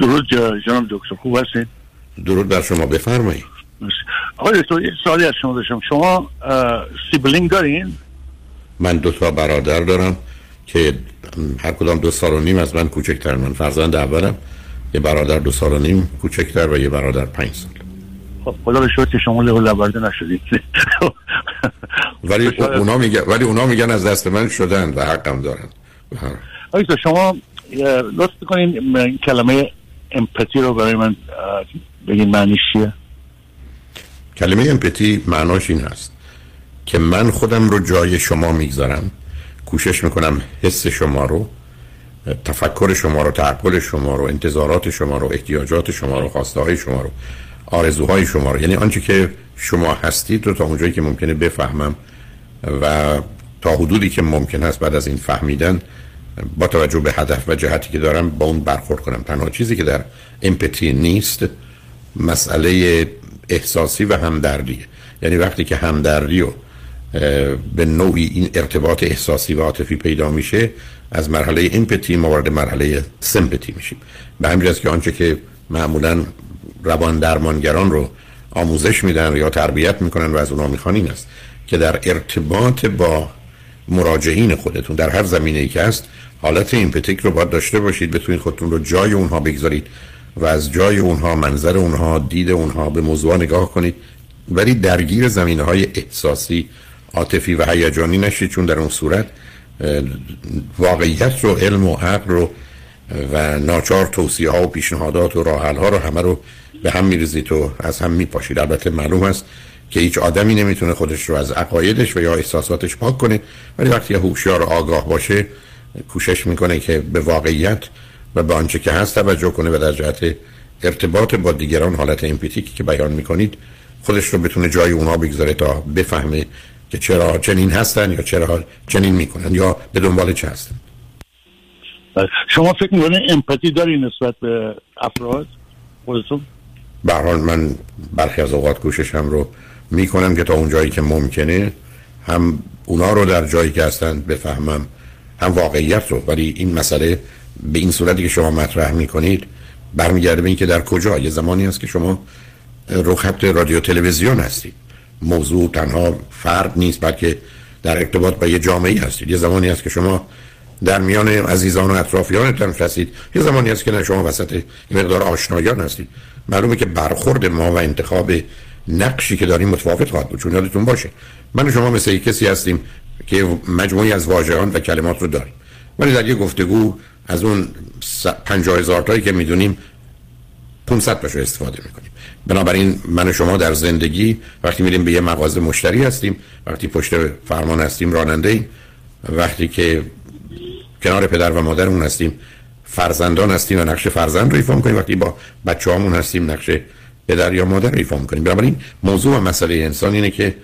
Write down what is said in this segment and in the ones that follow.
درود جناب دکتر خوب هستین؟ درود بر شما بفرمایید. آقای دکتر یه سوالی از شما داشتم. شما سیبلینگ دارین؟ من دو تا برادر دارم که هر کدام دو سال و نیم از من کوچکتر من فرزند اولم یه برادر دو سال و نیم کوچکتر و یه برادر پنج سال. خب خدا به که شما له لبرده نشدید ولی اونا میگن ولی اونا میگن از دست من شدن و حقم دارن. آقای شما لطف کنین کلمه امپاتی رو برای من بگین معنیش چیه؟ کلمه امپاتی معناش این هست که من خودم رو جای شما می‌گذارم کوشش می‌کنم حس شما رو تفکر شما رو تعقل شما رو انتظارات شما رو احتیاجات شما رو خواسته های شما رو آرزوهای شما رو یعنی آنچه که شما هستید رو تا اونجایی که ممکنه بفهمم و تا حدودی که ممکن است بعد از این فهمیدن با توجه به هدف و جهتی که دارم با اون برخورد کنم. تنها چیزی که در امپاتی نیست مسئله احساسی و همدردیه یعنی وقتی که همدردی و به نوعی این ارتباط احساسی و عاطفی پیدا میشه از مرحله امپاتی ما وارد مرحله سمپاتی میشیم. به همین که آنچه که معمولا روان درمانگران رو آموزش میدن یا تربیت می‌کنن و از اونا می‌خوان این است که در ارتباط با مراجعین خودتون در هر زمینه ای که هست حالت ایمپتیک رو باید داشته باشید بتونید خودتون رو جای اونها بگذارید و از جای اونها منظر اونها دید اونها به موضوع نگاه کنید. ولی درگیر زمینه های احساسی عاطفی و هیجانی نشید چون در اون صورت واقعیت رو علم و عقل رو و ناچار توصیه ها و پیشنهادات و راه ها رو همه رو به هم میریزید و از هم میپاشید. البته معلوم است که هیچ آدمی نمی‌تونه خودش رو از عقایدش و یا احساساتش پاک کنه. ولی وقتی هوشیار آگاه باشه کوشش می‌کنه که به واقعیت و به آنچه که هست توجه کنه و در جهت ارتباط با دیگران حالت امپاتیکی که بیان می‌کنید خودش رو بتونه جای اونها بگذاره تا بفهمه که چرا چنین هستن یا چرا چنین می‌کنن یا به دنبال چه هستن. شما فکر می‌کنه امپاتی داری نسبت به افراد؟ خودتون؟ به حال من برخی از اوقات کوششم رو می‌کنم که تا اون جایی که ممکنه هم اونا رو در جایی که هستن بفهمم هم واقعیت رو. ولی این مسئله به این صورتی که شما مطرح می‌کنید برمیگرده به اینکه در کجا؟ یه زمانی هست که شما رو خط رادیو تلویزیون هستید. موضوع تنها فرد نیست بلکه در ارتباط با یه جامعه هستید. یه زمانی هست که شما در میان عزیزان و اطرافیانتان هستید. یه زمانی هست که نه شما وسط مقدار آشنایان هستید. معلومه که برخورد ما و انتخاب نقشی که داریم متفاوت خواهد بود. چون یادتون باشه من و شما مثل کسی هستیم که مجموعی از واژگان و کلمات رو داریم. ولی در یه گفتگو از اون پنجاه هزار تایی که می‌دونیم 500 تاشو استفاده می‌کنیم. بنابراین من و شما در زندگی وقتی میریم به یه مغازه مشتری هستیم وقتی پشت فرمان هستیم راننده وقتی که کنار پدر و مادرمون هستیم فرزندان هستیم و نقش فرزند رو ایفا می‌کنیم. وقتی با بچه هستیم نقش پدر یا مادر رو ایفا می‌کنیم. بنابراین موضوع و مسئله انسان اینه که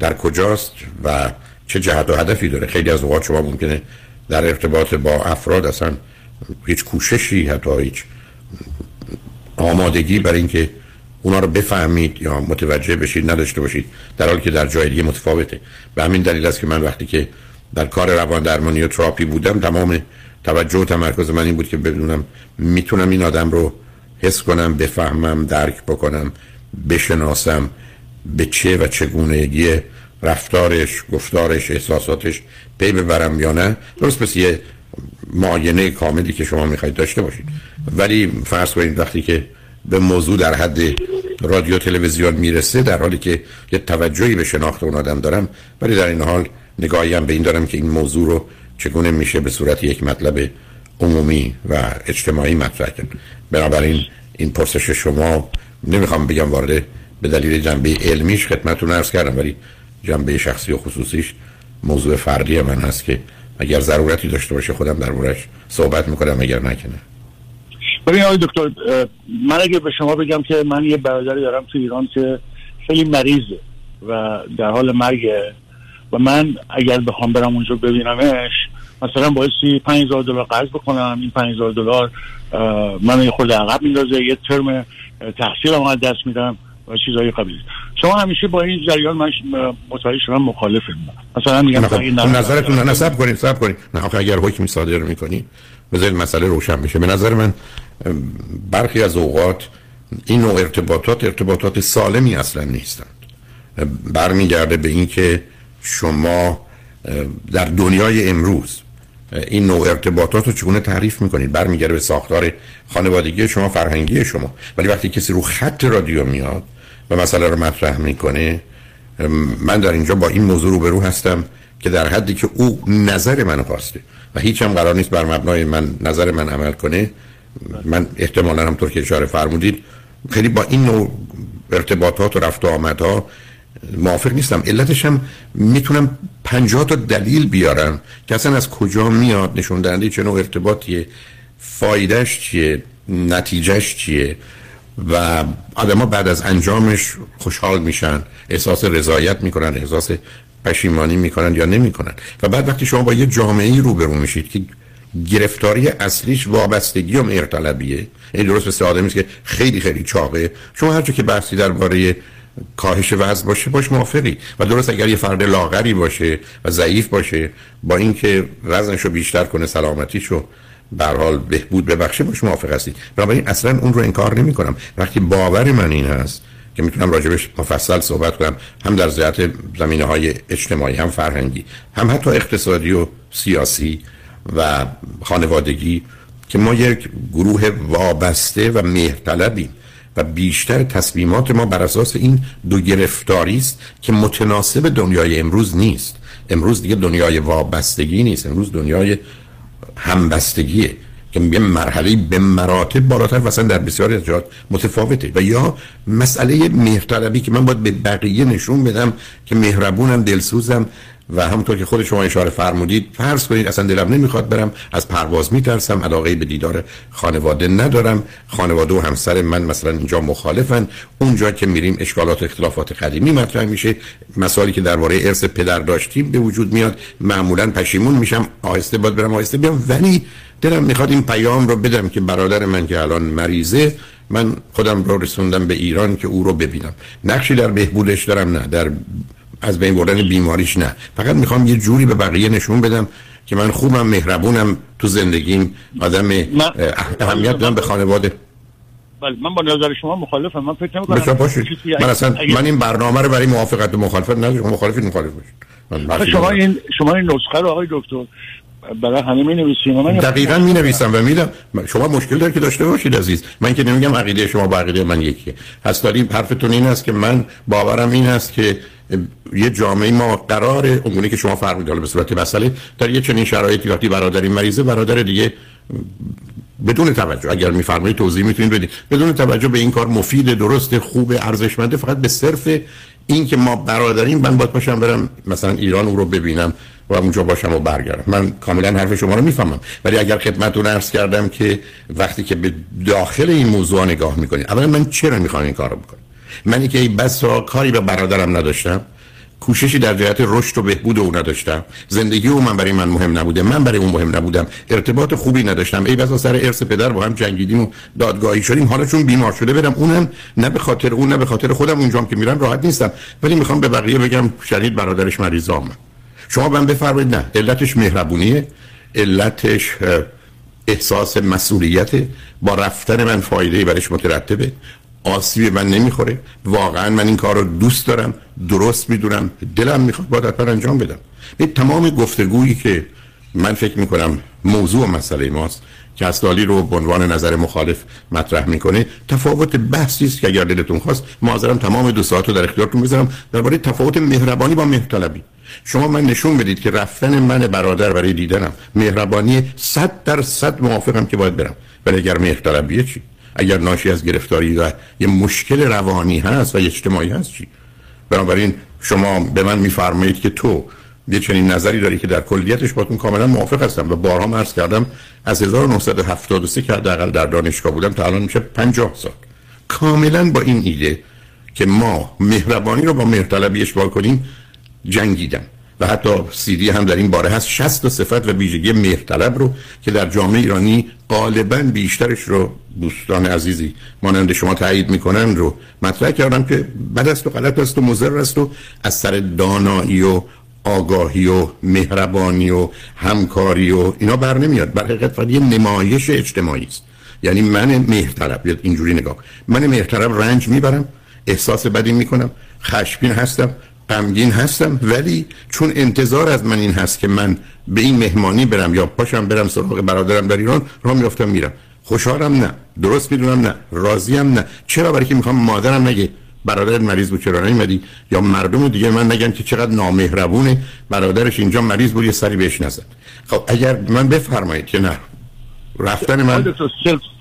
در کجاست و چه جهت و هدفی داره. خیلی از اوقات شما ممکنه در ارتباط با افراد اصلا هیچ کوششی حتی هیچ آمادگی برای اینکه اونا رو بفهمید یا متوجه بشید نداشته باشید. در حالی که در جای دیگه متفاوته. به همین دلیل است که من وقتی که در کار روان درمانی و تراپی بودم تمام توجه و تمرکز من این بود که بدونم می‌تونم این آدم رو حس کنم بفهمم درک بکنم بشناسم به چه و چگونگی رفتارش گفتارش احساساتش پی ببرم یا نه. درست پس یه معاینه کاملی که شما می‌خواید داشته باشید. ولی فرض کنید وقتی که به موضوع در حد رادیو تلویزیون می‌رسه در حالی که یه توجهی به شناخت اون آدم دارم ولی در این حال نگاهی هم به این دارم که این موضوع رو چگونه میشه به صورت یک مطلب عمومی و اجتماعی مطرح کرد؟ بنابراین این پرسش شما نمی‌خوام بگم وارد به دلیل جنبه علمیش خدمتتون عرض کردم ولی جنبه شخصی و خصوصیش موضوع فردی من هست که اگر ضرورتی داشته باشه خودم در مورش صحبت می‌کنم اگر نکنه ببین آقای دکتر من اگر به شما بگم که من یه برادری دارم تو ایران که خیلی مریضه و در حال مرگه و من اگر بخوام برم اونجا ببینمش مثلا بایستی 5000 دلار قرض بکنم. این 5000 دلار من یه خورده عقب میندازه یه ترم تحصیل هم دست میدم و چیزایی قبیل. شما همیشه با این جریان من متوجه شدم مخالفم. مثلا میگم خب، نظرتون نه نصب کنید صبر کنید. نه آخه اگر حکمی صادر می‌کنید بذارید مسئله روشن بشه. به نظر من برخی از اوقات این نوع ارتباطات ارتباطات سالمی اصلا نیستند. برمیگرده به اینکه شما در دنیای امروز این نوع ارتباطات رو چگونه تعریف می‌کنید؟ برمیگرده به ساختار خانوادگی شما فرهنگی شما. ولی وقتی کسی رو خط رادیو میاد و مسئله رو مطرح می‌کنه من در اینجا با این موضوع رو برو هستم که در حدی که او نظر منو خواسته و هیچ هم قرار نیست بر مبنای من نظر من عمل کنه. من احتمالا هم طور که اشاره فرمودید. خیلی با این نوع ارتباطات و رفت و آمدها موافق نیستم. علتش هم می‌تونم پنجاه تا دلیل بیارم که اصلا از کجا میاد نشون دهنده چه نوع ارتباطیه فایدهش چیه نتیجهش چیه و آدما بعد از انجامش خوشحال میشن احساس رضایت می‌کنن احساس پشیمانی می‌کنن یا نمی‌کنن. و بعد وقتی شما با یه جامعه ای روبرو میشید که گرفتاری اصلیش وابستگی و مهرطلبیه این درست مثل آدمی که خیلی خیلی چاقه شما هر که بحثی درباره کاهش وزن باشه باش موافقی. و درست اگر یه فرد لاغری باشه و ضعیف باشه با اینکه وزنشو بیشتر کنه سلامتیشو به حال بهبود ببخشه باش موافق هستید بنابراین اصلا اون رو انکار نمی کنم وقتی باور من این هست که می‌تونم راجبش مفصل صحبت کنم هم در ذات زمینه های اجتماعی هم فرهنگی هم حتی اقتصادی و سیاسی و خانوادگی که ما یک گروه وابسته و مهرطلبیم. و بیشتر تصمیمات ما بر اساس این دو گرفتاری است که متناسب دنیای امروز نیست. امروز دیگه دنیای وابستگی نیست. امروز دنیای همبستگیه که یه مرحله به مراتب بالاتر و در بسیاری از جهات متفاوته. و یا مسئله مهرطلبی که من باید به بقیه نشون بدم که مهربونم دلسوزم و همونطور که خود شما اشاره فرمودید فرض کنید اصلا دلم نمی‌خواد برم از پرواز میترسم علاقه به دیدار خانواده ندارم. خانواده و همسر من مثلا اینجا مخالفن. اونجا که میریم اشکالات و اختلافات قدیمی مطرح میشه. مسائلی که درباره ارث پدر داشتیم به وجود میاد. معمولا پشیمون میشم. آهسته باید برم آهسته بیام. ولی دلم می‌خواد این پیام رو بدم که برادر من که الان مریضه من خودم رو رسوندم به ایران که او رو ببینم. نقشی در بهبودش دارم نه در از بین بردن بیماریش نه. فقط می‌خوام یه جوری به بقیه نشون بدم که من خوبم مهربونم تو زندگیم. آدم اهمیت دارم به خانواده. بله من با نظر شما مخالفم. من فکر نمی کنم من اصلا من این برنامه رو برای موافقت و مخالفت ندارم. مخالفید مخالف باشید. شما این شما این نسخه رو آقای دکتر برای همه می نویسیم من دقیقا می نویسم و میدم. شما مشکل داره که داشته باشید عزیز. من که نمیگم عقیده شما با عقیده من یکیه. هستاری حرفتون این است که من باورم این است که یه جامعه ما قرار اونگونه که شما فرق حالا به صورت مسئله در یه چنین شرایطی وقتی برادری مریضه برادر دیگه بدون توجه اگر میفرمایید توضیح می‌تونید بدید. بدون توجه به این کار مفید درست خوب ارزشمنده فقط به صرف این که ما برادریم من باید باشم برم مثلا ایران او رو ببینم. و اونجا باشم و برگردم. من کاملا حرف شما رو می‌فهمم. ولی اگر خدمتتون عرض کردم که وقتی که به داخل این موضوع نگاه می‌کنید اولا من چرا می‌خوام این کار رو بکنم منی که بس کاری به برادرم نداشتم کوششی در جهت رشد و بهبود او نداشتم زندگی او من برای من مهم نبوده من برای اون مهم نبودم ارتباط خوبی نداشتم ای بسا سر ارث پدر با هم جنگیدیم و دادگاهی شدیم حالا چون بیمار شده برم اونم نه به خاطر اون نه به خاطر خودم اونجام که میرم راحت نیستم. ولی می‌خوام به بقیه بگم شدید برادرش مریض آمد شما من بفرمایید نه علتش مهربونیه علتش احساس مسئولیت با رفتن من فایده برش مترتبه. آسیب من نمی‌خوره. واقعا من این کار رو دوست دارم درست می‌دونم. دلم می‌خواد باید حتما انجام بدم. به تمام گفتگویی که من فکر می‌کنم موضوع و مسئله ماست که اسلالی رو به عنوان نظر مخالف مطرح می‌کنه. تفاوت بحثی است که اگر دلتون خواست حاضرم تمام دو ساعت رو در اختیارتون بذارم. درباره تفاوت مهربانی با مهرطلبی. شما من نشون بدید که رفتن من برادر برای دیدنم مهربانی صد در صد موافقم که باید برم. ولی اگر مهرطلبیه چی؟ اگر ناشی از گرفتاری و یه مشکل روانی هست و اجتماعی هست چی؟ بنابراین شما به من میفرمایید که تو یه چنین نظری داری که در کلیتش باتون کاملا موافق هستم و بارها عرض کردم از 1973 که حداقل در دانشگاه بودم تا الان میشه 50 سال. کاملا با این ایده که ما مهربانی رو با مهرطلبی اشباه کنیم جنگیدم. و حتی سیدی هم در این باره هست 60 صفت و ویژگی مهرطلب رو که در جامعه ایرانی غالبا بیشترش رو دوستان عزیزی مانند شما تایید می‌کنن رو مطرح کردم که بد است و غلط است و مضر است و از سر دانایی و آگاهی و مهربانی و همکاری و اینا بر نمیاد. بر حقیقت فقط یه نمایش اجتماعی است. یعنی من مهرطلب اینجوری نگاه. من مهرطلب رنج می‌برم احساس بدی می‌کنم خشمگین هستم غمگین هستم ولی چون انتظار از من این هست که من به این مهمانی برم یا پاشم برم سراغ برادرم در ایران را میافتم میرم. خوشحالم نه. درست می‌دونم نه. راضیم نه. چرا؟ برای که می‌خوام مادرم نگه برادر مریض بود چرا نیومدی؟ یا مردم دیگه من نگن که چقدر نامهربونه. برادرش اینجا مریض بود یه سری بهش نزد. خب اگر من بفرمایید که نه. رفتن من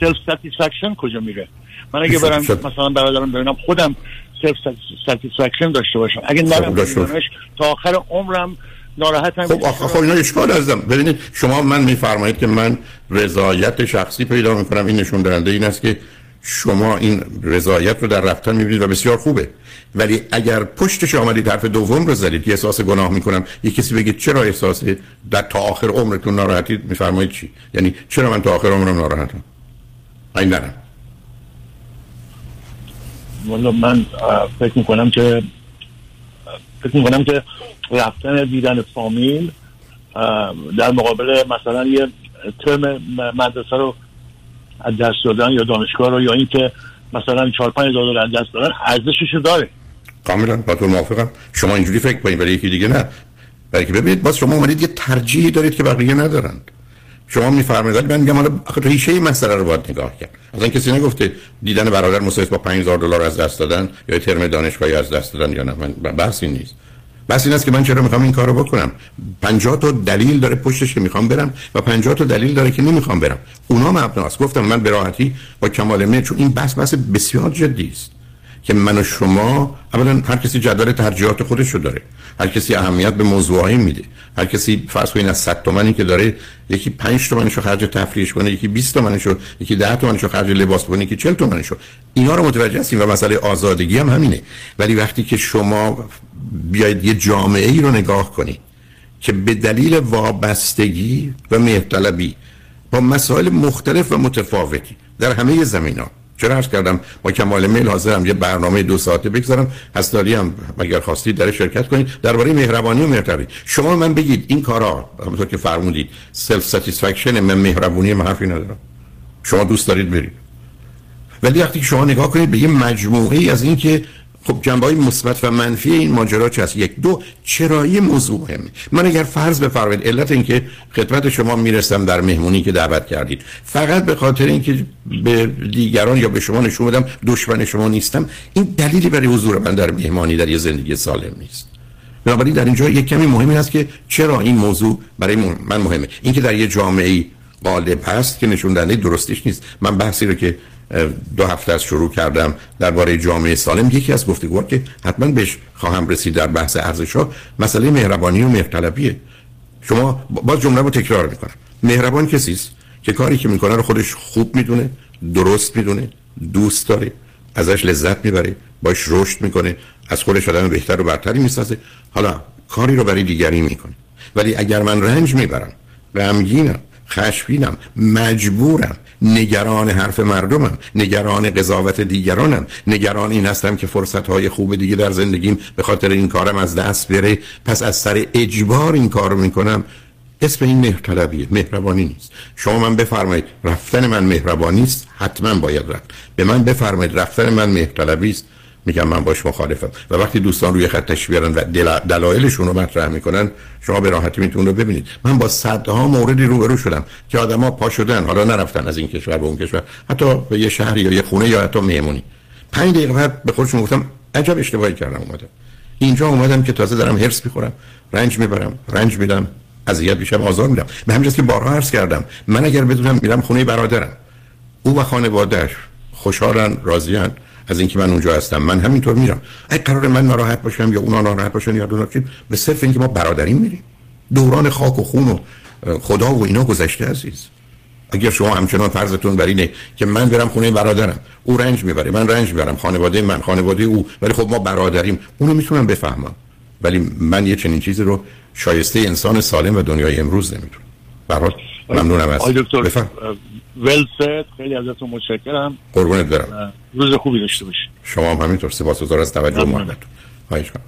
self satisfaction کجا میره؟ من اگه برم مثلا برادرم ببینم خودم self satisfaction داشته باشم. اگه نرم تا آخر عمرم ناراحت خب آخه خب اینا اشکال ازم ببینید شما من میفرمایید که من رضایت شخصی پیدا می‌کنم. این نشون دهنده این است که شما این رضایت رو در رفتن می‌بینید و بسیار خوبه. ولی اگر پشتش آمدید حرف دوم رو زدید که احساس گناه می‌کنم. یه کسی بگید چرا احساس در تا آخر عمرتون ناراحتید میفرمایید چی؟ یعنی چرا من تا آخر عمرم ناراحتم؟ این نرم والا من فکر می‌کنم که فکر می‌کنم که رفتن دیدن فامیل در مقابل مثلا یه ترم مدرسه رو از دست دادن یا دانشگاه رو یا اینکه مثلا 4 5 دلار از دست دادن ارزشش داره. کاملا با تو موافقم. شما اینجوری فکر کنید ولی یکی دیگه نه. برای که ببینید باز شما اومدید یه ترجیحی دارید که بقیه ندارند شما میفرمایید من میگم حالا ریشه مسئله رو باید نگاه کرد. اصلا کسی نگفته دیدن برادر مساوی با 5000 دلار از دست دادن یا ترم دانشگاهی از دست دادن یا نه. من بحثی نیست. بس این است که من چرا می‌خوام این کارو بکنم؟ 50 تا دلیل داره پشتش که می‌خوام برم و 50 تا دلیل داره که نمی‌خوام برم. اونا مبناست. گفتم من به راحتی با کمال میل چون این بحث بحث بسیار جدی است. که من و شما اولا هر کسی جدول ترجیحات خودش رو داره هر کسی اهمیت به موضوعی میده هر کسی فرض کنین از 100 تومانی که داره یکی 5 تومنشو خرج تفریحش کنه یکی 20 تومنشو یکی 10 تومنشو خرج لباس کنه یکی 40 تومنشو. اینا رو متوجه هستیم و مسئله آزادگی هم همینه. ولی وقتی که شما بیاید یه جامعه ای رو نگاه کنید که به دلیل وابستگی و مهرطلبی با مسائل مختلف و متفاوتی در همه زمینه ها چرا عرض کردم؟ با کمال میل حاضرم یه برنامه دو ساعته بگذارم. هستاری هم اگر خواستید در شرکت کنید درباره مهربانی و مهربانی. شما من بگید این کارا همونطور که فرمودید self satisfaction من مهربونی من حرفی ندارم. شما دوست دارید برید. ولی وقتی شما نگاه کنید به یه مجموعه ای از این که خب جنبه های مثبت و منفی این ماجرا چه هست یک دو چرایی موضوع مهمه من اگر فرض بفرمایید علت اینکه خدمت شما می‌رسم در مهمونی که دعوت کردید. فقط به خاطر اینکه به دیگران یا به شما نشون بدم دشمن شما نیستم این دلیلی برای حضور من در مهمانی در یه زندگی سالم نیست. بنابراین در اینجا یک کمی مهم است که چرا این موضوع برای من مهمه. اینکه در یه جامعه غالب هست که نشون دهنده درستش نیست. من بحثی رو که دو هفته از شروع کردم درباره جامعه سالم. یکی از گفتگوها که حتما بهش خواهم رسید در بحث ارزش ها مسئله مهربانی و مهرطلبیه. شما باز جمله رو تکرار می‌کنم. مهربان کسی است که کاری که می‌کنه رو خودش خوب می‌دونه درست می‌دونه دوست داره ازش لذت می‌بره باش رشد می‌کنه از خودش آدم بهتر و برتری می‌سازه. حالا کاری رو برای دیگری می‌کنه. ولی اگر من رنج می‌برم غمگینم خشمگینم مجبورم نگران حرف مردمم نگران قضاوت دیگرانم نگران این هستم که فرصت های خوب دیگه در زندگیم به خاطر این کارم از دست بره. پس از سر اجبار این کارو می‌کنم. اسم این مهرطلبیه مهربانی نیست. شما من بفرمایید رفتن من مهربانی است حتما باید رفت. به من بفرمایید رفتن من مهرطلبی است. میگم من باش مخالفم. و وقتی دوستان روی خط بیارن و دلایلشون رو مطرح می‌کنن شما به راحتی می‌تونید رو ببینید. من با صدها موردی روبرو شدم که آدما پا شدن حالا نرفتن از این کشور به اون کشور. حتی به یه شهر یا یه خونه یا حتی مهمونی. پنج دقیقه بعد به خودشون گفتم عجب اشتباهی کردم اومدم. اینجا اومدم که تازه دارم هرس می‌خورم رنج می‌برم رنج میدم اذیت میشم آزار میدم. به همین که بارها عرض کردم من اگر بدونم میرم خونه برادرم. او و خانواده‌اش خوشحالن راضیان از اینکه من اونجا هستم من همینطور میرم. اگه قرار من ناراحت باشم یا اونا ناراحت باشن یا دونا به صرف اینکه ما برادریم میریم. دوران خاک و خون و خدا و اینا گذشته عزیز. اگر شما همچنان فرضتون بر اینه که من برم خونه برادرم او رنج می‌بره من رنج می‌برم خانواده من خانواده او ولی خب ما برادریم. اونو می‌تونم بفهمم. ولی من یه چنین چیزی رو شایسته انسان سالم و دنیای امروز نمی‌دونم برات ممنونم از آقای ولست خیلی ازتون متشکرم. قربونت برم. روز خوبی داشته باشید شما هم همینطور سپاسگزار از توجه محبتتون. خواهش کنم